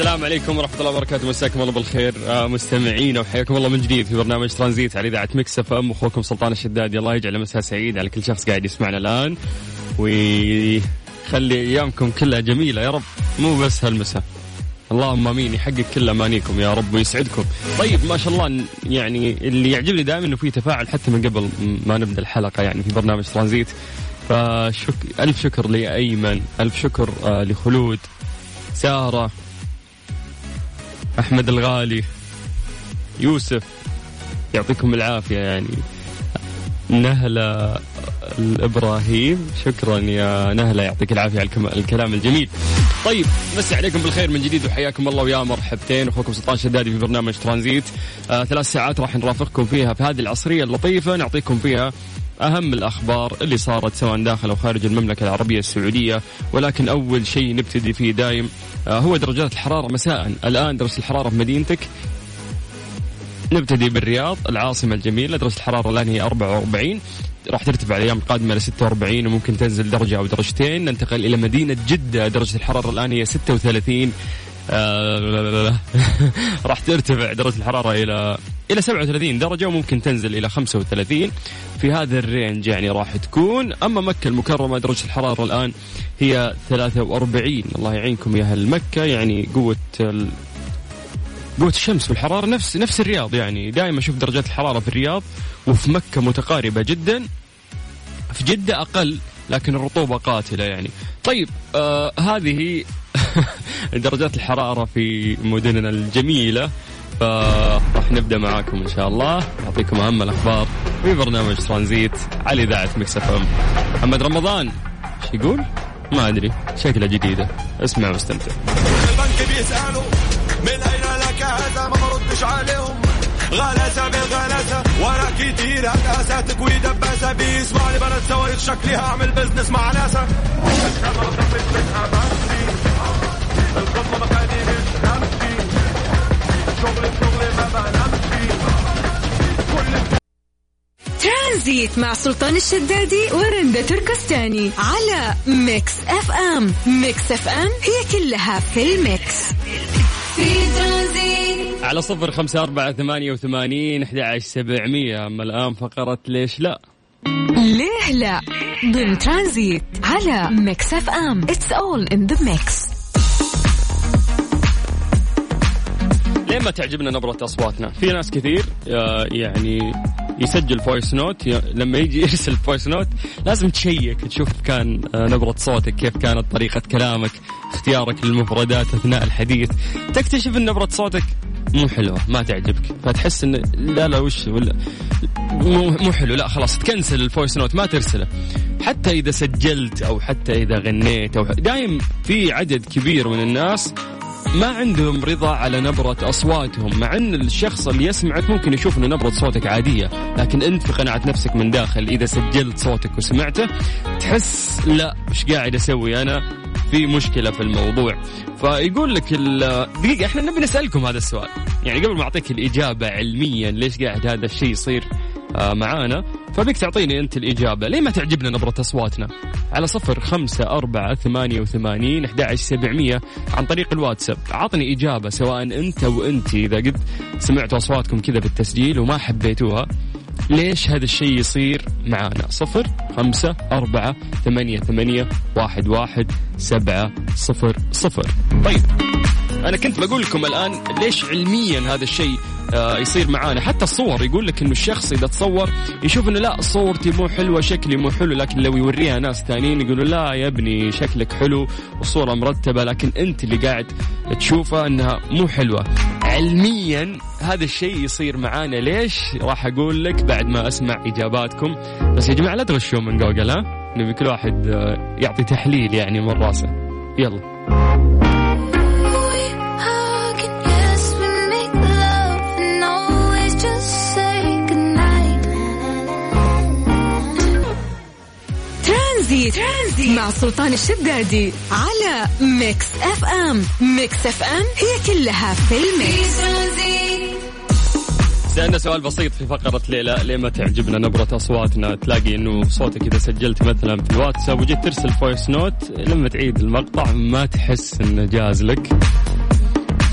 السلام عليكم ورحمة الله وبركاته. مساكم الله بالخير. آه، مستمعينا وحياكم الله من جديد في برنامج ترانزيت على إذاعة Mix FM. أخوكم سلطان الشدادي. الله يجعل مساء سعيد على كل شخص قاعد يسمعنا الآن. ويخلي أيامكم كلها جميلة. يا رب مو بس هالمساء. اللهم آمين. يحقق كل أمانيكم يا رب ويسعدكم. طيب ما شاء الله يعني اللي يعجبني دائما إنه في تفاعل حتى من قبل ما نبدأ الحلقة يعني في برنامج ترانزيت. فشكر ألف شكر لأيمن، ألف شكر آه لخلود، سارة، أحمد الغالي يوسف يعطيكم العافية يعني. نهلة الإبراهيم. شكرا يا نهلة يعطيك العافية على الكلام الجميل. طيب مسي عليكم بالخير من جديد وحياكم الله ويا مرحبتين. أخوكم سلطان شدادي في برنامج ترانزيت. آه ثلاث ساعات راح نرافقكم فيها في هذه العصرية اللطيفة. نعطيكم فيها أهم الأخبار اللي صارت سواء داخل أو خارج المملكة العربية السعودية. ولكن أول شيء نبتدي فيه دايم آه هو درجات الحرارة. مساء. الآن درجة الحرارة في مدينتك نبتدي بالرياض. العاصمة الجميلة درجة الحرارة الآن هي 44 راح ترتفع الأيام القادمة ل 46 وممكن تنزل درجة أو درجتين. ننتقل إلى مدينة جدة. درجة الحرارة الآن هي 36 آه. راح ترتفع درجة الحرارة إلى إلى 37 درجة وممكن تنزل إلى 35 في هذا الرينج يعني راح تكون. أما مكة المكرمة درجة الحرارة الآن هي 43 الله يعينكم يا أهل مكة. يعني قوة قوة الشمس والحرارة نفس نفس الرياض يعني. دائما أشوف درجات الحرارة في الرياض وفي مكة متقاربة جدا. في جدة أقل لكن الرطوبة قاتلة يعني. طيب آه هذه درجات الحرارة في مدننا الجميلة. فراح نبدأ معاكم إن شاء الله. نعطيكم أهم الأخبار في برنامج ترانزيت على إذاعة مكس إف إم. محمد رمضان إيش يقول؟ ما أدري شكلها جديدة. اسمع واستمتع من أين غلاسة بالغلاسة ورا كتير هندسة تكوي دباسة بيسمع لي بلد سويت شكلي هعمل بزنس مع ناسا. الخطوة مكاني مش ما بنمشي ترانزيت مع سلطان الشدادي ورندا تركستاني على Mix FM. Mix FM هي كلها في ال mix. في ترانزيت. على صفر خمسة أربعة ثمانية وثمانين أحد عشر سبعمية. أما الآن فقرة ليش لا؟ ليه لا؟ ضمن ترانزيت على Mix FM. It's all in the mix ليه ما تعجبنا نبرة أصواتنا؟ في ناس كثير آه، يعني يسجل voice note لما يجي يرسل voice note لازم تشيك تشوف كان آه، نبرة صوتك كيف كانت طريقة كلامك اختيارك للمفردات أثناء الحديث. تكتشف أن نبرة صوتك مو حلوة ما تعجبك. فتحس أن لا لا وش ولا؟ مو مو حلو لا خلاص تكنسل ال voice note ما ترسله. حتى إذا سجلت أو حتى إذا غنيت أو دايم في عدد كبير من الناس ما عندهم رضا على نبرة أصواتهم مع أن الشخص اللي يسمعك ممكن يشوف أن نبرة صوتك عادية لكن أنت في قناعة نفسك من داخل إذا سجلت صوتك وسمعته تحس لا إيش قاعد أسوي أنا؟ في مشكلة في الموضوع. فيقول لك دقيقة إحنا نبي نسألكم هذا السؤال. يعني قبل ما أعطيك الإجابة علميا ليش قاعد هذا الشيء يصير آه، معانا فبيك تعطيني أنت الإجابة. ليه ما تعجبنا نبرة أصواتنا؟ على صفر خمسة أربعة ثمانية وثمانين أحد سبعمية عن طريق الواتساب. عطني إجابة سواء أنت وأنت إذا قد سمعتوا أصواتكم كذا بالتسجيل وما حبيتوها. ليش هذا الشيء يصير معانا؟ صفر خمسة أربعة ثمانية ثمانية واحد واحد سبعة صفر صفر. طيب. أنا كنت بقول لكم الآن ليش علميا هذا الشيء آه، يصير معانا. حتى الصور يقول لك إنه الشخص إذا تصور يشوف إنه لا صورتي مو حلوة شكلي مو حلو لكن لو يوريها ناس ثانيين يقولوا لا يا ابني شكلك حلو والصورة مرتبة لكن أنت اللي قاعد تشوفها إنها مو حلوة. علميا هذا الشيء يصير معانا. ليش؟ راح أقول لك بعد ما أسمع إجاباتكم. بس يا جماعة لا تغشوا من جوجل ها؟ نبي كل واحد آه، يعطي تحليل يعني من راسه. يلا. ترانزيت, ترانزيت. مع سلطان الشدادي على Mix FM. Mix FM هي كلها في ال mix. ترانزيت سألنا سؤال بسيط في فقرة ليلى. ليه ما تعجبنا نبرة أصواتنا؟ تلاقي إنه صوتك إذا سجلت مثلا في الواتساب وجيت ترسل voice note لما تعيد المقطع ما تحس إنه جاز لك.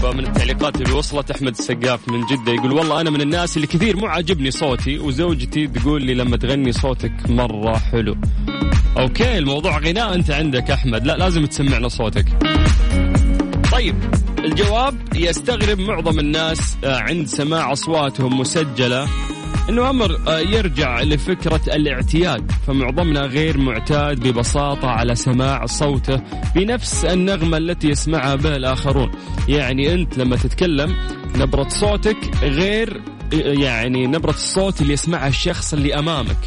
فمن التعليقات اللي وصلت أحمد السقاف من جدة يقول والله أنا من الناس اللي كثير مو عاجبني صوتي وزوجتي تقول لي لما تغني صوتك مرة حلو. أوكي الموضوع غناء. أنت عندك أحمد. لا لازم تسمعنا صوتك. طيب الجواب يستغرب معظم الناس آه، عند سماع أصواتهم مسجلة إنه أمر آه، يرجع لفكرة الاعتياد. فمعظمنا غير معتاد ببساطة على سماع صوته بنفس النغمة التي يسمعها به الآخرون. يعني أنت لما تتكلم نبرة صوتك غير آه، يعني نبرة الصوت اللي يسمعها الشخص اللي أمامك.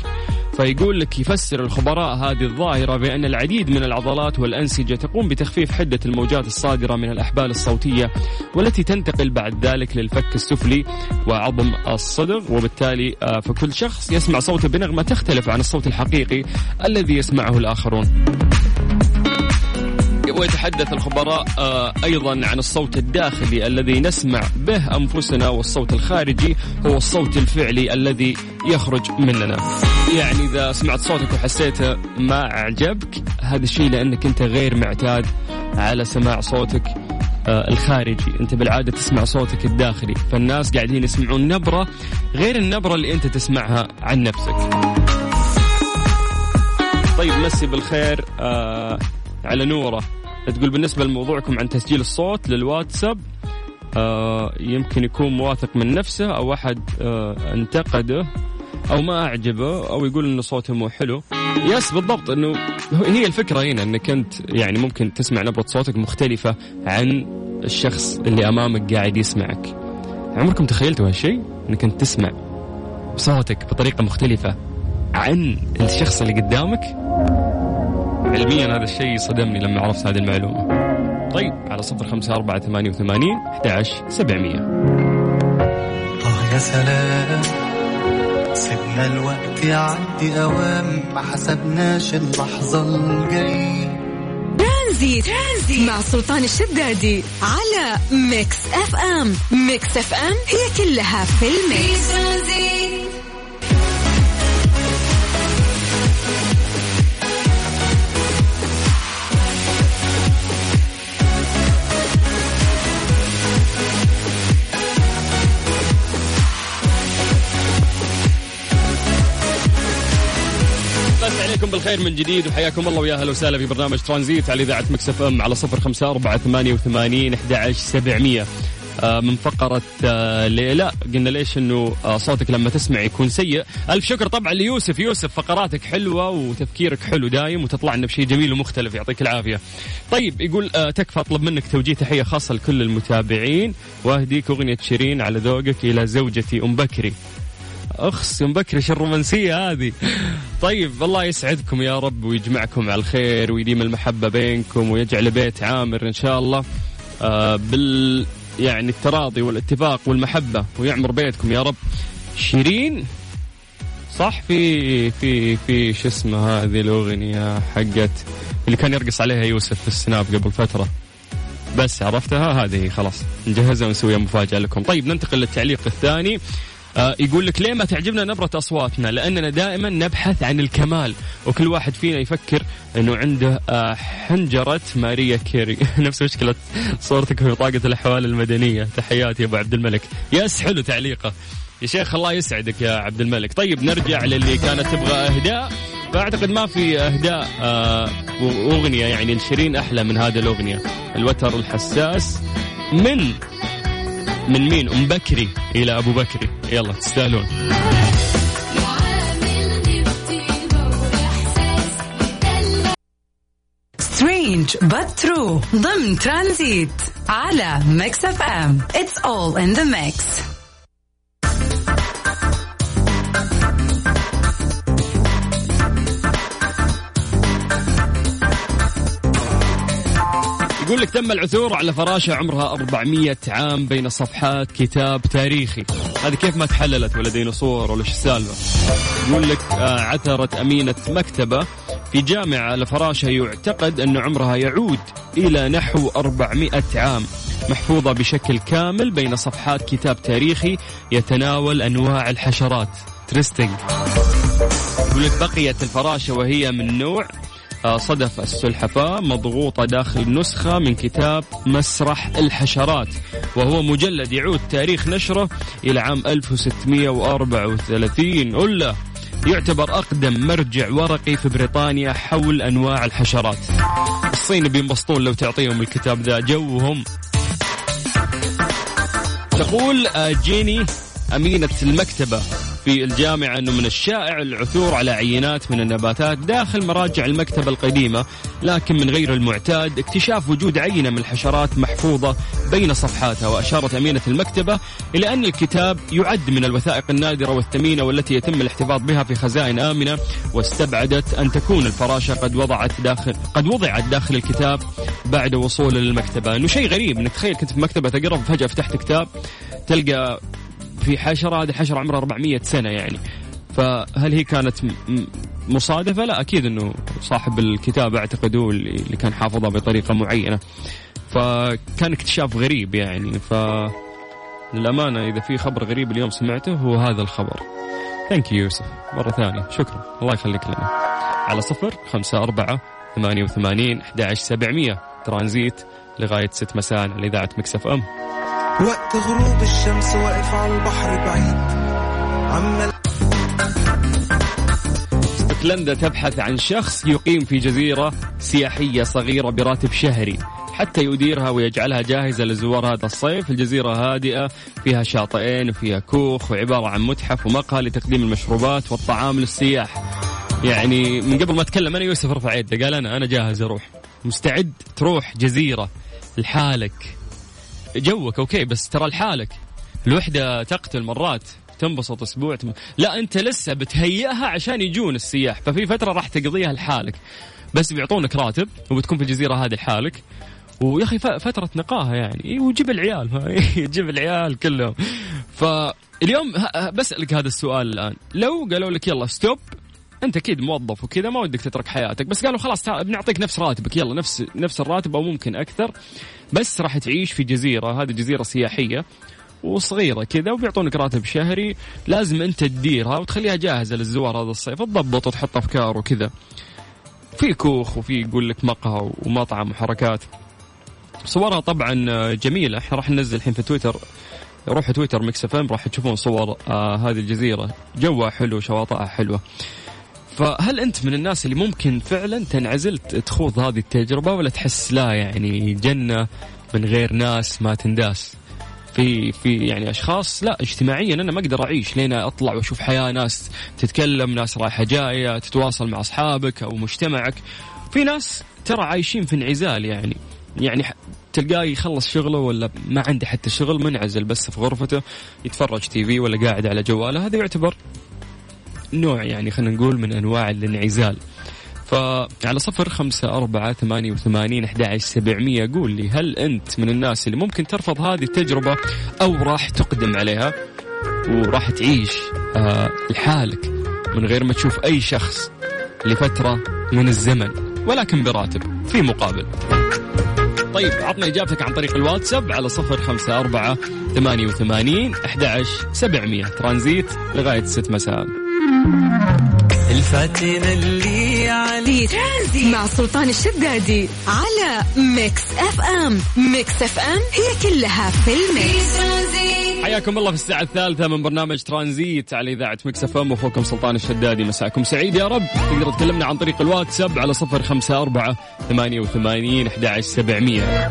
فيقول لك يفسر الخبراء هذه الظاهرة بأن العديد من العضلات والأنسجة تقوم بتخفيف حدة الموجات الصادرة من الأحبال الصوتية والتي تنتقل بعد ذلك للفك السفلي وعظم الصدر وبالتالي آه، فكل شخص يسمع صوته بنغمة تختلف عن الصوت الحقيقي الذي يسمعه الآخرون. ويتحدث الخبراء آه، أيضا عن الصوت الداخلي الذي نسمع به أنفسنا والصوت الخارجي هو الصوت الفعلي الذي يخرج مننا. يعني إذا سمعت صوتك وحسيته ما أعجبك هذا الشيء لأنك أنت غير معتاد على سماع صوتك آه، الخارجي. أنت بالعادة تسمع صوتك الداخلي. فالناس قاعدين يسمعون نبرة غير النبرة اللي أنت تسمعها عن نفسك. طيب مسي بالخير آه على نوره. تقول بالنسبة لموضوعكم عن تسجيل الصوت للواتساب آه يمكن يكون مواثق من نفسه أو أحد آه انتقده أو ما أعجبه أو يقول إنه صوته مو حلو. يس بالضبط هو- هي الفكرة هنا إنك أنت يعني ممكن تسمع نبرة صوتك مختلفة عن الشخص اللي أمامك قاعد يسمعك. عمركم تخيلتوا هالشيء؟ إنك أنت تسمع صوتك بطريقة مختلفة عن الشخص اللي قدامك؟ علميا هذا الشيء صدمني لما عرفت هذه المعلومة. طيب على صفر خمسة أربعة ثمانية وثمانين أحد سبعمية. آه يا سلام. سيبنا الوقت يعدي أوام ما حسبناش اللحظة الجاية. ترانزيت, ترانزيت. مع سلطان الشدادي على Mix FM. Mix FM هي كلها في في ال mix ترانزيت. عليكم بالخير من جديد وحياكم الله ويا أهلا وسهلا في برنامج ترانزيت على إذاعة مكسف إم على صفر خمسة أربعة ثمانية وثمانين أحد سبعمية. آه، من فقرة آه، ليلى قلنا ليش إنه آه، صوتك لما تسمع يكون سيء. ألف شكر طبعا ليوسف. يوسف فقراتك حلوة وتفكيرك حلو دايم وتطلع لنا بشيء جميل ومختلف يعطيك العافية. طيب يقول آه، تكفى أطلب منك توجيه تحية خاصة لكل المتابعين. وأهديك أغنية شيرين على ذوقك إلى زوجتي أم بكري. أخس ام بكر إيش الرومانسية هذه. طيب الله يسعدكم يا رب ويجمعكم على الخير ويديم المحبة بينكم ويجعل بيت عامر إن شاء الله. آه بال يعني التراضي والاتفاق والمحبة ويعمر بيتكم يا رب. شيرين؟ صح في في في شو اسمه هذه الأغنية حقت اللي كان يرقص عليها يوسف في السناب قبل فترة. بس عرفتها؟ هذه خلاص نجهزها ونسويها مفاجأة لكم. طيب ننتقل للتعليق الثاني. يقول لك ليه ما تعجبنا نبرة أصواتنا؟ لأننا دائما نبحث عن الكمال. وكل واحد فينا يفكر أنه عنده آه حنجرة ماريا كيري. نفس مشكلة صورتك في بطاقة الأحوال المدنية. تحياتي يا أبو عبد الملك. يس حلو تعليقه. يا شيخ الله يسعدك يا عبد الملك. طيب نرجع للي كانت تبغى أهداء. فأعتقد ما في أهداء آه اغنيه يعني لشيرين أحلى من هذه الأغنية. الوتر الحساس من من مين؟ أم بكري. إلى أبو بكري. يلا تستاهلون. strange true. ضمن ترانزيت. على Mix FM. It's all in the mix. يقول لك تم العثور على فراشة عمرها 400 عام بين صفحات كتاب تاريخي. هذه كيف ما تحللت ولا ديناصور ولا شو السالفة؟ يقول لك آه، عثرت أمينة مكتبة في جامع الفراشة يعتقد أن عمرها يعود إلى نحو 400 عام. محفوظة بشكل كامل بين صفحات كتاب تاريخي يتناول أنواع الحشرات. تريستنج يقول لك بقيت الفراشة وهي من نوع صدف السلحفاة مضغوطة داخل نسخة من كتاب مسرح الحشرات وهو مجلد يعود تاريخ نشره إلى عام 1634 ألا يعتبر أقدم مرجع ورقي في بريطانيا حول أنواع الحشرات. الصين بينبسطون لو تعطيهم الكتاب ذا جوهم. تقول آه، جيني أمينة المكتبة. في الجامعة أنه من الشائع العثور على عينات من النباتات داخل مراجع المكتبة القديمة لكن من غير المعتاد اكتشاف وجود عينة من الحشرات محفوظة بين صفحاتها وأشارت أمينة المكتبة إلى أن الكتاب يعد من الوثائق النادرة والثمينة والتي يتم الاحتفاظ بها في خزائن آمنة واستبعدت أن تكون الفراشة قد وضعت داخل قد وضعت داخل الكتاب بعد وصوله للمكتبة. إنه شيء غريب إنك تخيل كنت في مكتبة تقرأ فجأة فتحت كتاب تلقى في حشرة هذه حشرة عمرها 400 سنة يعني. فهل هي كانت م- م- مصادفة؟ لا أكيد أنه صاحب الكتاب أعتقد هو اللي كان حافظها بطريقة معينة. فكان اكتشاف غريب يعني. ف للأمانة إذا في خبر غريب اليوم سمعته هو هذا الخبر. thank you يوسف مرة ثانية. شكرا. الله يخليك لنا. على صفر خمسة أربعة ثمانية وثمانين أحد عشر سبعمية. ترانزيت لغاية ست مساء على إذاعة Mix FM. وقت غروب الشمس واقف على البحر بعيد. عمال اسكتلندا تبحث عن شخص يقيم في جزيرة سياحية صغيرة براتب شهري حتى يديرها ويجعلها جاهزة لزوار هذا الصيف. الجزيرة هادئة فيها شاطئين وفيها كوخ وعبارة عن متحف ومقهى لتقديم المشروبات والطعام للسياح. يعني من قبل ما أتكلم أنا يوسف رفع يده قال أنا أنا جاهز أروح. مستعد تروح جزيرة لحالك. جوك okay بس ترى لحالك. الوحدة تقتل مرات تنبسط أسبوع تم... لا أنت لسه بتهيئها عشان يجون السياح ففي فترة راح تقضيها لحالك. بس بيعطونك راتب وبتكون في الجزيرة هذه لحالك. ويا أخي فترة نقاهة يعني. وجيب العيال جيب العيال كلهم. فاليوم بسألك هذا السؤال الآن. لو قالوا لك يلا stop انت أكيد موظف وكذا ما ودك تترك حياتك. بس قالوا خلاص بنعطيك نفس راتبك. يلا نفس نفس الراتب أو ممكن أكثر. بس راح تعيش في جزيرة هذه جزيرة سياحية وصغيرة كذا وبيعطونك راتب شهري لازم أنت تديرها وتخليها جاهزة للزوار هذا الصيف. تضبط وتحط أفكار وكذا. في كوخ وفي يقول لك مقهى ومطعم وحركات. صورها طبعا جميلة. إحنا راح ننزل الحين في تويتر. روحوا تويتر Mix FM راح تشوفون صور آه هذه الجزيرة. جوها حلو شواطئها حلوة. فهل أنت من الناس اللي ممكن فعلا تنعزل تخوض هذه التجربة ولا تحس لا يعني جنة من غير ناس ما تنداس؟ في في يعني أشخاص لا اجتماعيا أنا ما أقدر أعيش لين أطلع وأشوف حياة ناس تتكلم ناس رايحة جاية تتواصل مع أصحابك أو مجتمعك. في ناس ترى عايشين في انعزال يعني. يعني تلقاه يخلص شغله ولا ما عنده حتى شغل منعزل بس في غرفته يتفرج تي في ولا قاعد على جواله هذا يعتبر نوع يعني خلينا نقول من أنواع الانعزال. فعلى صفر خمسة أربعة ثمانية وثمانين أحد سبعمية قول لي هل أنت من الناس اللي ممكن ترفض هذه التجربة أو راح تقدم عليها وراح تعيش آه لحالك من غير ما تشوف أي شخص لفترة من الزمن ولكن براتب في مقابل. طيب عطنا إجابتك عن طريق الواتساب على صفر خمسة أربعة ثمانية وثمانين أحد سبعمية. ترانزيت لغاية ست مساء. الفاتنة اللي علي. ترانزيت مع سلطان الشدادي على Mix FM. Mix FM هي كلها في ال mix. حياكم الله في الساعة الثالثة من برنامج ترانزيت على إذاعة Mix FM. أخوكم سلطان الشدادي مساكم سعيد يا رب. تقدر تكلمنا عن طريق الواتساب على صفر خمسة أربعة ثمانية وثمانين أحد عشر سبعمية.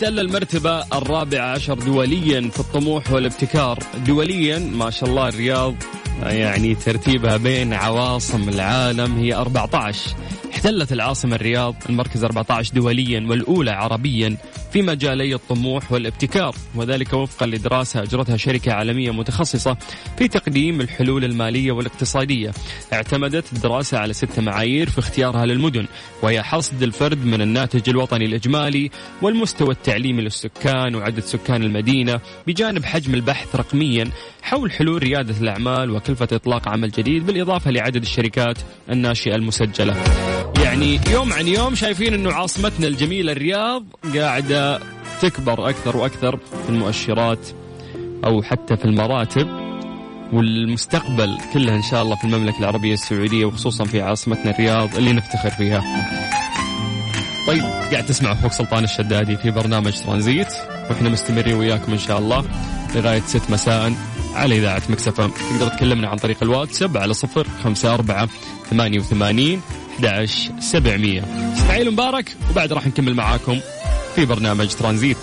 تحتل المرتبة الرابعة عشر دوليا في الطموح والابتكار. دوليا ما شاء الله الرياض يعني ترتيبها بين عواصم العالم هي 14 احتلت العاصمة الرياض المركز 14 دوليا والأولى عربيا. في مجالي الطموح والابتكار وذلك وفقا لدراسة أجرتها شركة عالمية متخصصة في تقديم الحلول المالية والاقتصادية. اعتمدت الدراسة على ست معايير في اختيارها للمدن وهي حصد الفرد من الناتج الوطني الإجمالي والمستوى التعليمي للسكان وعدد سكان المدينة بجانب حجم البحث رقميا حول حلول ريادة الأعمال وكلفة إطلاق عمل جديد بالإضافة لعدد الشركات الناشئة المسجلة. يعني يوم عن يوم شايفين أنه عاصمتنا الجميلة الرياض قاعدة تكبر أكثر وأكثر في المؤشرات أو حتى في المراتب والمستقبل كله إن شاء الله في المملكة العربية السعودية وخصوصا في عاصمتنا الرياض اللي نفتخر فيها. طيب قاعد تسمع أخوك سلطان الشدادي في برنامج ترانزيت وإحنا مستمرين وياكم إن شاء الله لغاية 6 مساء على إذاعة مكسفه تقدر تكلمنا عن طريق الواتساب على صفر خمسة أربعة ثمانية وثمانين 11 700 اسماعيل مبارك وبعد راح نكمل معاكم في برنامج ترانزيت.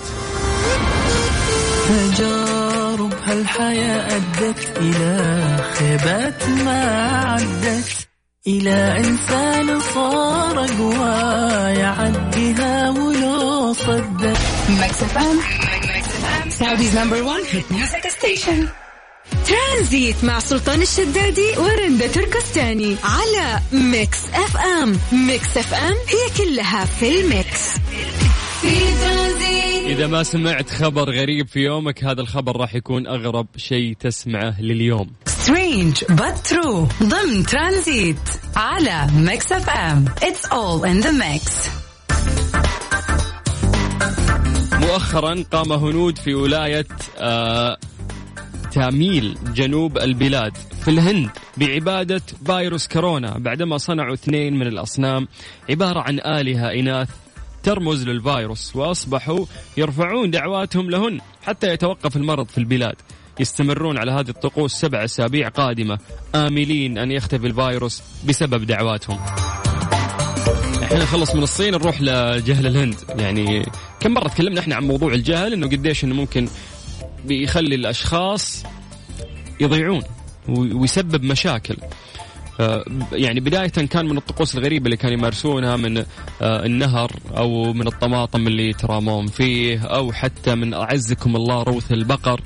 تجارب هالحياة أدت إلى خيبات ما عدت إلى إنسان صار أقوى يعديها ولو صدق Mix FM Saudi's number 1 hit music station ترانزيت مع سلطان الشدادي ورندا تركستاني على Mix FM Mix FM هي كلها في ال mix. إذا ما سمعت خبر غريب في يومك هذا الخبر راح يكون أغرب شيء تسمعه لليوم. strange but true ضمن ترانزيت على Mix FM It's all in the mix مؤخرا قام هنود في ولاية آه تاميل جنوب البلاد في الهند بعبادة فيروس كورونا. بعدما صنعوا اثنين من الأصنام عبارة عن آلهة إناث ترمز للفيروس وأصبحوا يرفعون دعواتهم لهن حتى يتوقف المرض في البلاد. يستمرون على هذه الطقوس سبع أسابيع قادمة آملين أن يختفي الفيروس بسبب دعواتهم. إحنا نخلص من الصين نروح لجهل الهند. يعني كم مرة تكلمنا إحنا عن موضوع الجهل إنه قديش إنه ممكن بيخلي الأشخاص يضيعون ويسبب مشاكل. يعني بداية كان من الطقوس الغريبة اللي كانوا يمارسونها من آه، النهر أو من الطماطم اللي يترامون فيه أو حتى من أعزكم الله روث البقر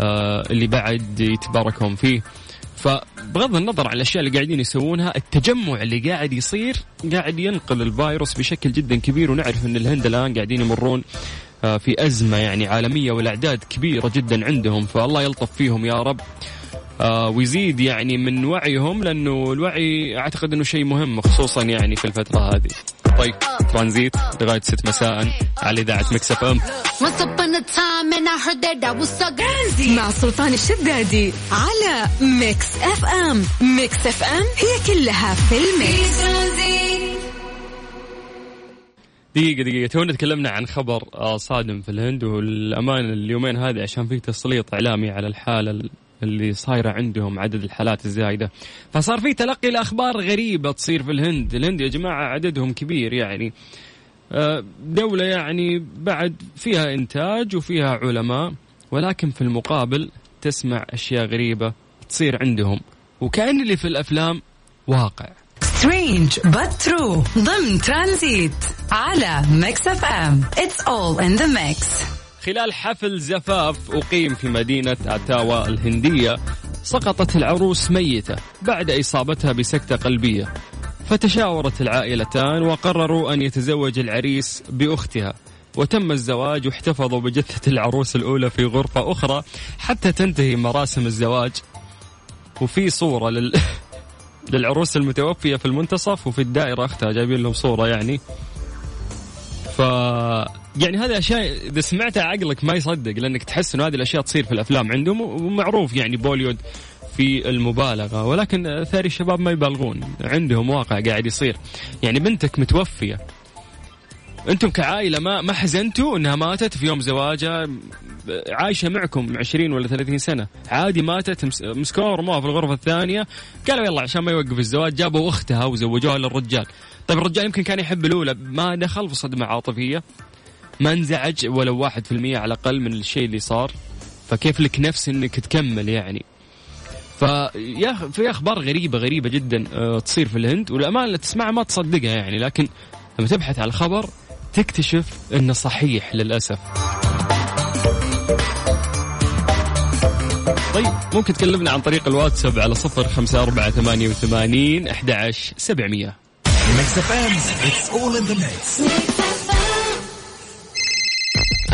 آه، اللي بعد يتباركون فيه. فبغض النظر عن الأشياء اللي قاعدين يسوونها التجمع اللي قاعد يصير قاعد ينقل الفيروس بشكل جدا كبير ونعرف إن الهند الآن قاعدين يمرون آه، في أزمة يعني عالمية والأعداد كبيرة جدا عندهم. فالله يلطف فيهم يا رب. آه، ويزيد يعني من وعيهم لأنه الوعي أعتقد إنه شيء مهم خصوصا يعني في الفترة هذه. طيب ترانزيت لغاية 6 مساء على إذاعة Mix FM. مع سلطان الشدادي على Mix FM. Mix FM هي كلها في ال mix. دقيقة دقيقة. تونا تكلمنا عن خبر آه، صادم في الهند والأمانة اليومين هذه عشان في تسليط إعلامي على الحالة اللي صايرة عندهم عدد الحالات الزايدة. فصار في تلقي الأخبار غريبة تصير في الهند. الهند يا جماعة عددهم كبير يعني. آه، دولة يعني بعد فيها إنتاج وفيها علماء ولكن في المقابل تسمع أشياء غريبة تصير عندهم. وكأن اللي في الأفلام واقع. strange but true ضمن ترانزيت على Mix FM. It's all in the mix خلال حفل زفاف أقيم في مدينة أتاوا الهندية سقطت العروس ميتة بعد إصابتها بسكتة قلبية. فتشاورت العائلتان وقرروا أن يتزوج العريس بأختها. وتم الزواج واحتفظوا بجثة العروس الأولى في غرفة أخرى حتى تنتهي مراسم الزواج. وفي صورة لل للعروس المتوفية في المنتصف وفي الدائرة أختها جايبين لهم صورة يعني. ف يعني هذه أشياء إذا سمعتها عقلك ما يصدق لأنك تحس إنه هذه الأشياء تصير في الأفلام عندهم ومعروف يعني بوليود في المبالغة. ولكن ثاني الشباب ما يبالغون. عندهم واقع قاعد يصير. يعني بنتك متوفية. أنتم كعائلة ما ما حزنتوا إنها ماتت في يوم زواجها؟ عايشة معكم 20 ولا 30 سنة. عادي ماتت مس- مسكوها ورموها في الغرفة الثانية. قالوا يلا عشان ما يوقف الزواج جابوا أختها وزوجوها للرجال. طيب الرجال يمكن كان يحب الأولى. ما دخل في صدمة عاطفية. ما انزعج ولو واحد في المية على الأقل من الشيء اللي صار. فكيف لك نفس إنك تكمل يعني؟ فيا في أخبار غريبة غريبة جدا آه، تصير في الهند والأمانة اللي تسمعها ما تصدقها يعني لكن لما تبحث على الخبر تكتشف إنه صحيح للأسف. طيب ممكن تكلمنا عن طريق الواتساب على صفر خمسة أربعة ثمانية وثمانين أحد عشر سبعمية.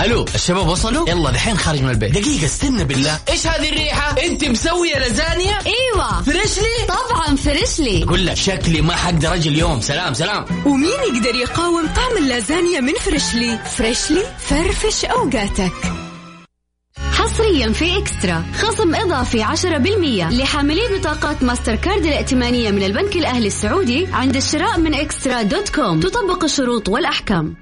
ألو الشباب وصلوا؟ يلا دحين خارج من البيت. دقيقة استنى بالله. إيش هذه الريحة؟ أنت مسوية لازانيا؟ إيوه. Freshly؟ طبعا Freshly. أقول لك شكلي ما حقدر أجي اليوم. سلام سلام. ومين يقدر يقاوم طعم اللازانيا من Freshly؟ Freshly فرفش أوقاتك. حصريا في eXtra. خصم إضافي 10% لحاملي بطاقات ماستر كارد الائتمانية من البنك الأهلي السعودي عند الشراء من eXtra dot com. تطبق الشروط والأحكام.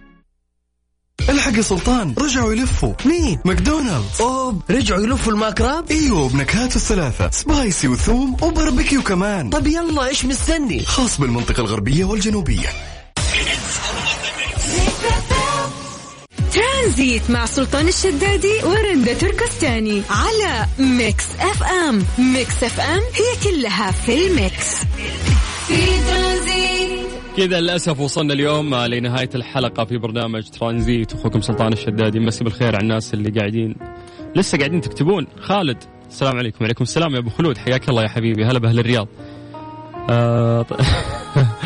الحق يا سلطان. رجعوا يلفوا. مين؟ ماكدونالدز. اوه رجعوا يلفوا ال McWrap؟ إيوه بنكهات الثلاثة. spicy وثوم وباربيكيو كمان. طب يلا إيش مستني؟ خاص بالمنطقة الغربية والجنوبية. ترانزيت مع سلطان الشدادي ورندا تركستاني على Mix FM. Mix FM هي كلها في ال mix. في ترانزيت. كذا للأسف وصلنا اليوم لنهاية الحلقة في برنامج ترانزيت. أخوكم سلطان الشدادي مسي بالخير على الناس اللي قاعدين لسه قاعدين تكتبون. خالد السلام عليكم. وعليكم السلام يا أبو خلود. حياك الله يا حبيبي. هلا بأهل الرياض. آه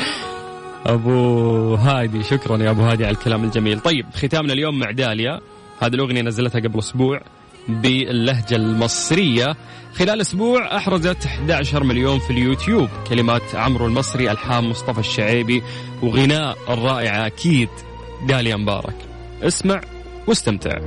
أبو هادي شكرا يا أبو هادي على الكلام الجميل. طيب ختامنا اليوم مع داليا. هذه الأغنية نزلتها قبل أسبوع باللهجة المصرية. خلال أسبوع أحرزت 11 مليون في اليوتيوب. كلمات عمرو المصري الحام مصطفى الشعيبي وغناء الرائعة أكيد داليا مبارك. اسمع واستمتع.